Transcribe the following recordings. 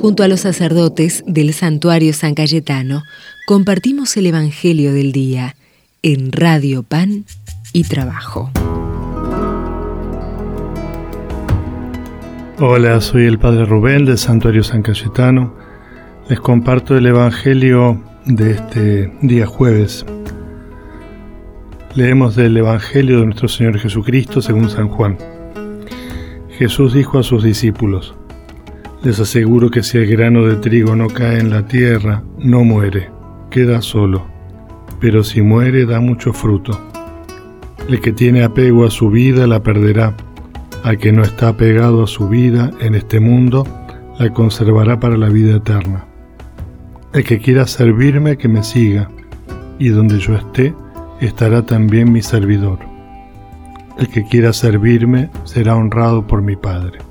Junto a los sacerdotes del santuario San Cayetano, compartimos el Evangelio del Día en Radio Pan y Trabajo. Hola, soy el Padre Rubén del Santuario San Cayetano. Les comparto el Evangelio de este día jueves. Leemos del Evangelio de nuestro Señor Jesucristo según San Juan. Jesús dijo a sus discípulos, Les aseguro que si el grano de trigo no cae en la tierra, no muere, queda solo, pero si muere da mucho fruto. El que tiene apego a su vida la perderá, al que no está apegado a su vida en este mundo, la conservará para la vida eterna. El que quiera servirme, que me siga, y donde yo esté, estará también mi servidor. El que quiera servirme será honrado por mi Padre.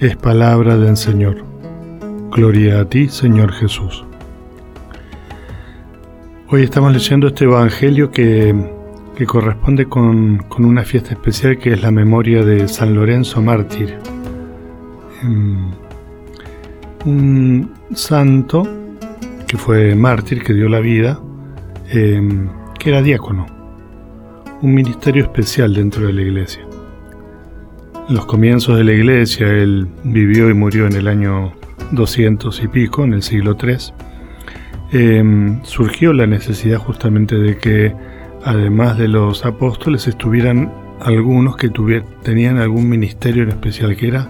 Es palabra del Señor. Gloria a ti, Señor Jesús. Hoy estamos leyendo este Evangelio que, corresponde con, con, una fiesta especial que es la memoria de San Lorenzo Mártir. Em, un santo que fue mártir, que dio la vida, em, que era diácono un ministerio especial dentro de la iglesia. Los comienzos de la iglesia, él vivió y murió en el año 200 y pico, en el siglo III, em, surgió la necesidad justamente de que, además de los apóstoles, estuvieran algunos que tenían algún ministerio en especial, que era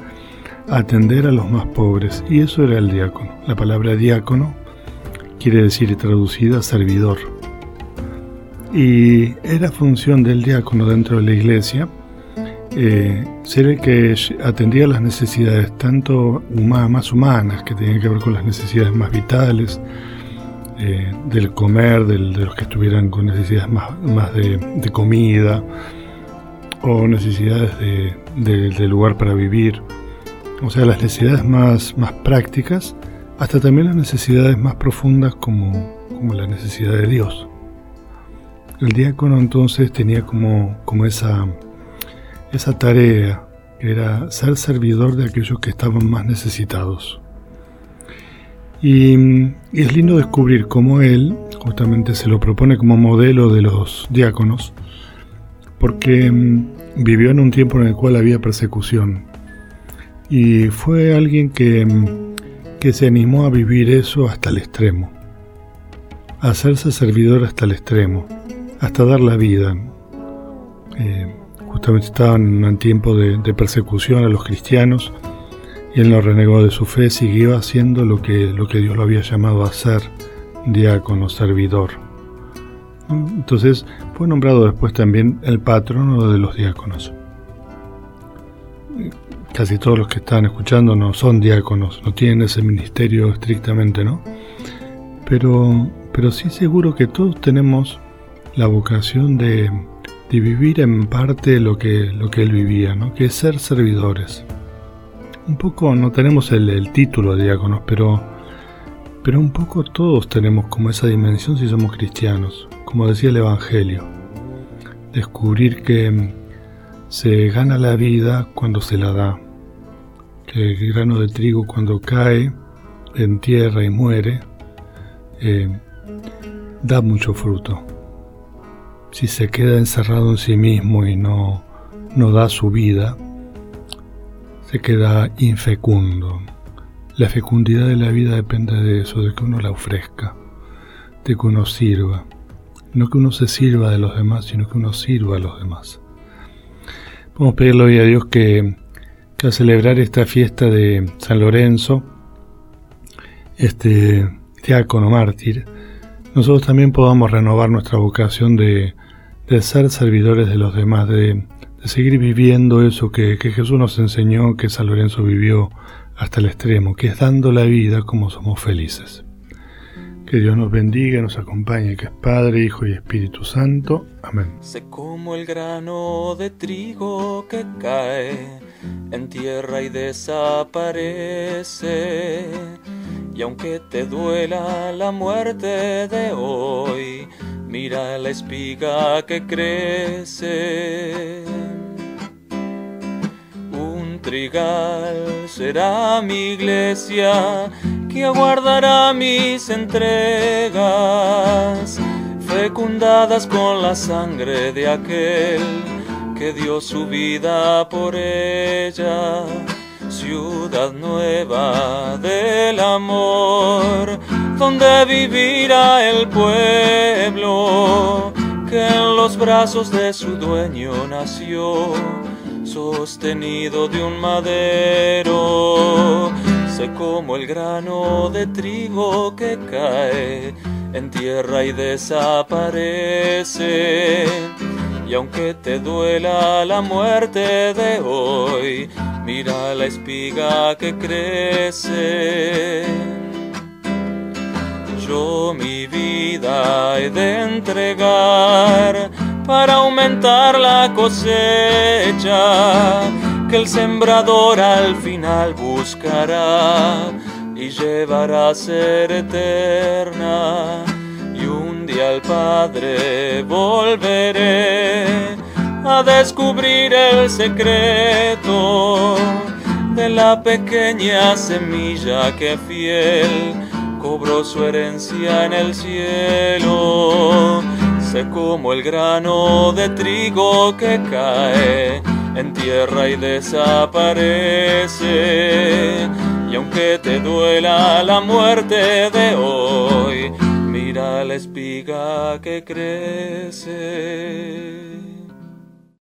atender a los más pobres, y eso era el diácono. La palabra diácono quiere decir traducida servidor. Y era función del diácono dentro de la iglesia eh, ser el que atendía las necesidades tanto más humanas, que tenían que ver con las necesidades más vitales, eh, del comer, de los que estuvieran con necesidades más, de, comida o necesidades de, lugar para vivir. O sea, las necesidades más, más prácticas, hasta también las necesidades más profundas como, como la necesidad de Dios. El diácono entonces tenía como, como esa, esa tarea, que era ser servidor de aquellos que estaban más necesitados. Y, es lindo descubrir cómo él justamente se lo propone como modelo de los diáconos, porque mm, vivió en un tiempo en el cual había persecución. Y fue alguien que, mm, que se animó a vivir eso hasta el extremo, a hacerse servidor hasta el extremo hasta dar la vida. Eh, justamente estaban en tiempo de, persecución a los cristianos y él no renegó de su fe, siguió haciendo lo que, lo que Dios lo había llamado a hacer, diácono, servidor. Entonces fue nombrado después también el patrono de los diáconos. Casi todos los que están escuchando no son diáconos, no tienen ese ministerio estrictamente, ¿no? Pero, pero sí seguro que todos tenemos la vocación de, vivir en parte lo que, lo que él vivía, ¿no? que es ser servidores. Un poco, no tenemos el, título de diáconos, pero, pero un poco todos tenemos como esa dimensión si somos cristianos, como decía el Evangelio. Descubrir que se gana la vida cuando se la da, que el grano de trigo cuando cae en tierra y muere, eh, da mucho fruto si se queda encerrado en sí mismo y no, no da su vida, se queda infecundo. La fecundidad de la vida depende de eso, de que uno la ofrezca, de que uno sirva. No que uno se sirva de los demás, sino que uno sirva a los demás. Vamos a pedirle hoy a Dios que, que al celebrar esta fiesta de San Lorenzo, este diácono mártir, nosotros también podamos renovar nuestra vocación de, ser servidores de los demás, de, seguir viviendo eso que, Jesús nos enseñó, que San Lorenzo vivió hasta el extremo, que es dando la vida como somos felices. Que Dios nos bendiga, nos acompañe, que es Padre, Hijo y Espíritu Santo. Amén. Como el grano de trigo que cae en tierra y desaparece. Y aunque te duela la muerte de hoy, Mira la espiga que crece. Un trigal será mi iglesia que aguardará mis entregas, fecundadas con la sangre de aquel que dio su vida por ella. Ciudad nueva del amor, donde vivirá el pueblo que en los brazos de su dueño nació sostenido de un madero, sé como el grano de trigo que cae en tierra y desaparece. Y aunque te duela la muerte de hoy, mira la espiga que crece. Yo mi vida he de entregar para aumentar la cosecha que el sembrador al final buscará y llevará a ser eterna. Y un día al Padre volveré a descubrir el secreto de la pequeña semilla que fiel cobró su herencia en el cielo como el grano de trigo que cae en tierra y desaparece. Y aunque te duela la muerte de hoy, mira la espiga que crece.